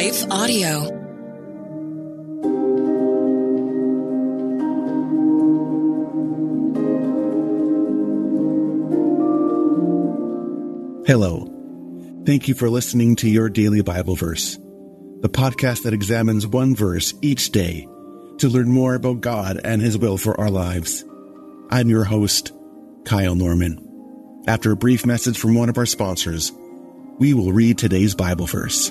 Life Audio. Hello. Thank you for listening to your daily Bible verse, the podcast that examines one verse each day to learn more about God and His will for our lives. I'm your host, Kyle Norman. After a brief message from one of our sponsors, we will read today's Bible verse.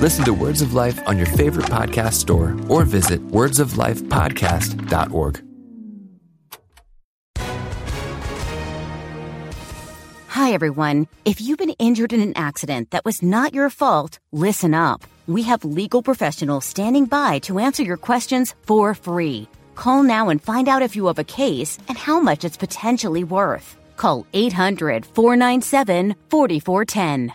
Listen to Words of Life on your favorite podcast store or visit wordsoflifepodcast.org. Hi, everyone. If you've been injured in an accident that was not your fault, listen up. We have legal professionals standing by to answer your questions for free. Call now and find out if you have a case and how much it's potentially worth. Call 800 497 4410.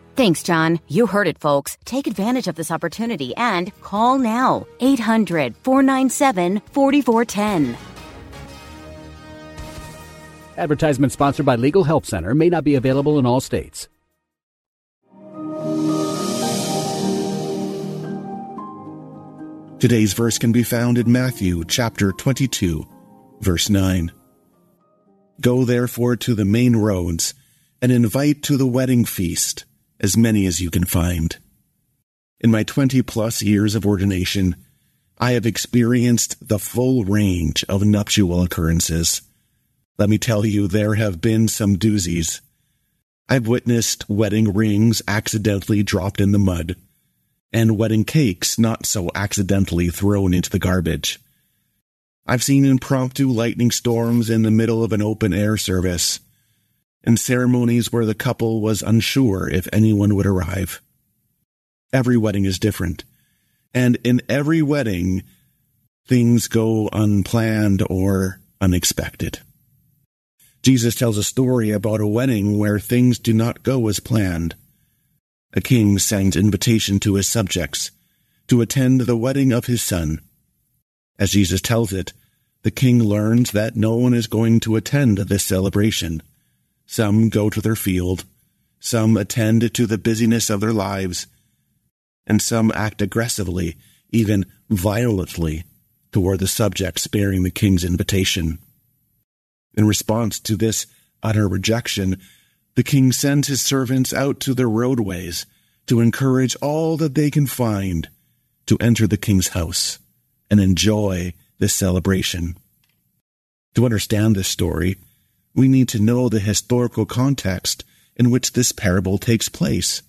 Thanks, John. You heard it, folks. Take advantage of this opportunity and call now. 800 497 4410. Advertisement sponsored by Legal Help Center may not be available in all states. Today's verse can be found in Matthew chapter 22, verse 9. Go therefore to the main roads and invite to the wedding feast as many as you can find. In my 20 plus years of ordination, I have experienced the full range of nuptial occurrences. Let me tell you, there have been some doozies. I've witnessed wedding rings accidentally dropped in the mud and wedding cakes not so accidentally thrown into the garbage. I've seen impromptu lightning storms in the middle of an open air service, and ceremonies where the couple was unsure if anyone would arrive. Every wedding is different, and in every wedding, things go unplanned or unexpected. Jesus tells a story about a wedding where things do not go as planned a king sends invitation to his subjects to attend the wedding of his son. As Jesus tells it, the king learns that no one is going to attend this celebration. Some go to their field, some attend to the busyness of their lives, and some act aggressively, even violently, toward the subjects bearing the king's invitation. In response to this utter rejection, the king sends his servants out to the roadways to encourage all that they can find to enter the king's house and enjoy this celebration. To understand this story, we need to know the historical context in which this parable takes place.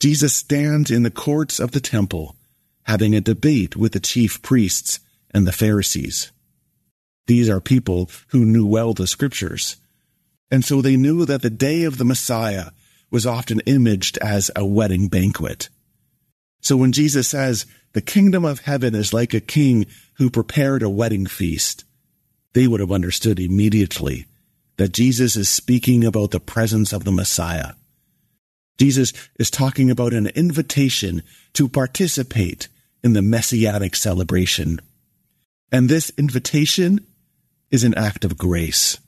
Jesus stands in the courts of the temple, having a debate with the chief priests and the Pharisees. These are people who knew well the scriptures and so they knew that the day of the Messiah was often imaged as a wedding banquet. So when Jesus says, the kingdom of heaven is like a king who prepared a wedding feast, they would have understood immediately that Jesus is speaking about the presence of the Messiah. Jesus is talking about an invitation to participate in the messianic celebration. And this invitation is an act of grace.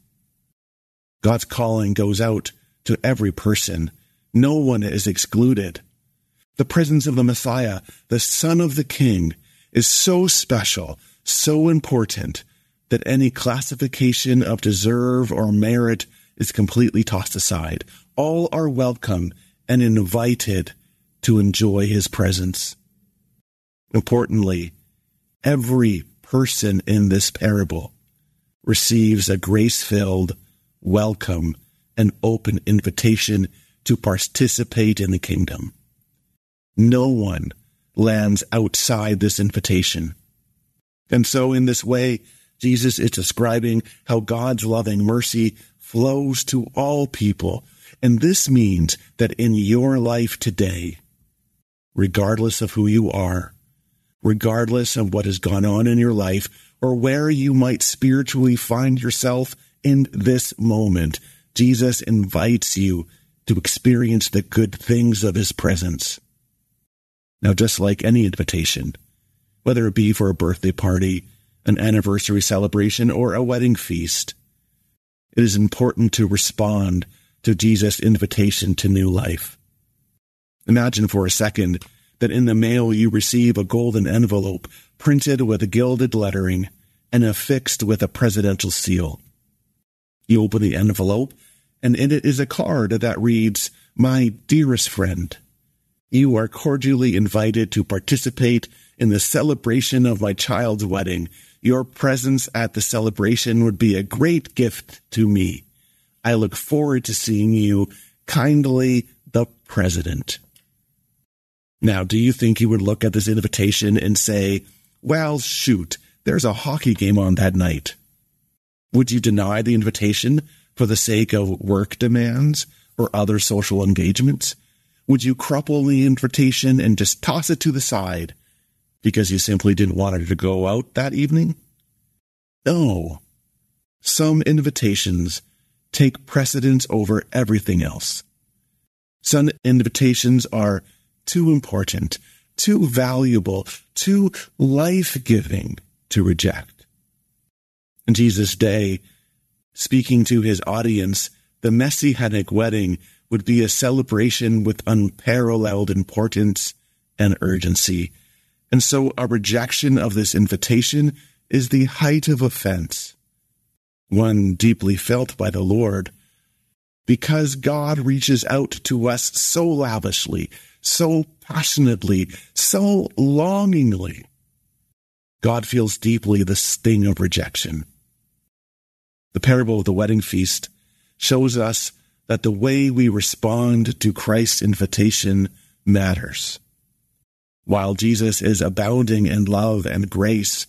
God's calling goes out to every person. No one is excluded. The presence of the Messiah, the Son of the King, is so special, so important, that any classification of deserve or merit is completely tossed aside. All are welcome and invited to enjoy his presence. Importantly, every person in this parable receives a grace filled, welcome, and open invitation to participate in the kingdom. No one lands outside this invitation. And so, in this way, Jesus is describing how God's loving mercy flows to all people. And this means that in your life today, regardless of who you are, regardless of what has gone on in your life, or where you might spiritually find yourself in this moment, Jesus invites you to experience the good things of his presence. Now, just like any invitation, whether it be for a birthday party, an anniversary celebration, or a wedding feast, it is important to respond to Jesus' invitation to new life. Imagine for a second that in the mail you receive a golden envelope printed with gilded lettering and affixed with a presidential seal. You open the envelope, and in it is a card that reads, My dearest friend, you are cordially invited to participate in the celebration of my child's wedding. Your presence at the celebration would be a great gift to me. I look forward to seeing you. Kindly, the President. Now, do you think he would look at this invitation and say, well, shoot, there's a hockey game on that night? Would you deny the invitation for the sake of work demands or other social engagements? Would you crumple the invitation and just toss it to the side because you simply didn't want her to go out that evening? No. Some invitations take precedence over everything else. Some invitations are too important, too valuable, too life giving to reject. In Jesus' day, speaking to his audience, the messianic wedding would be a celebration with unparalleled importance and urgency. And so a rejection of this invitation is the height of offense, one deeply felt by the Lord, because God reaches out to us so lavishly, so passionately, so longingly. God feels deeply the sting of rejection. The parable of the wedding feast shows us that the way we respond to Christ's invitation matters. While Jesus is abounding in love and grace,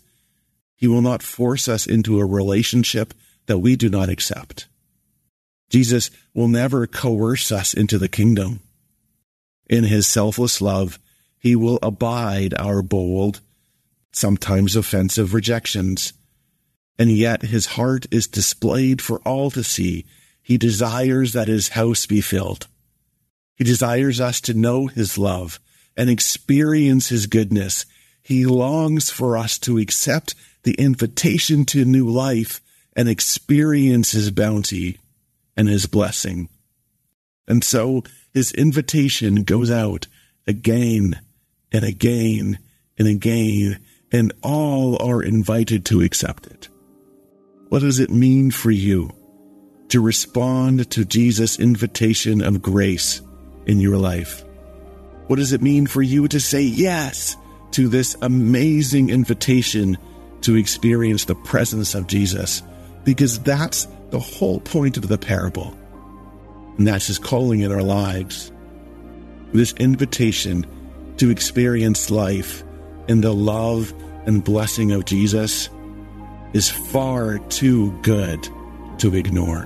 he will not force us into a relationship that we do not accept. Jesus will never coerce us into the kingdom. In his selfless love, he will abide our bold, sometimes offensive rejections. And yet his heart is displayed for all to see. He desires that his house be filled. He desires us to know his love and experience his goodness. He longs for us to accept the invitation to new life and experience his bounty and his blessing. And so his invitation goes out again and again and again, and all are invited to accept it. What does it mean for you to respond to Jesus' invitation of grace in your life? What does it mean for you to say yes to this amazing invitation to experience the presence of Jesus? Because that's the whole point of the parable. And that's his calling in our lives. This invitation to experience life in the love and blessing of Jesus is far too good to ignore.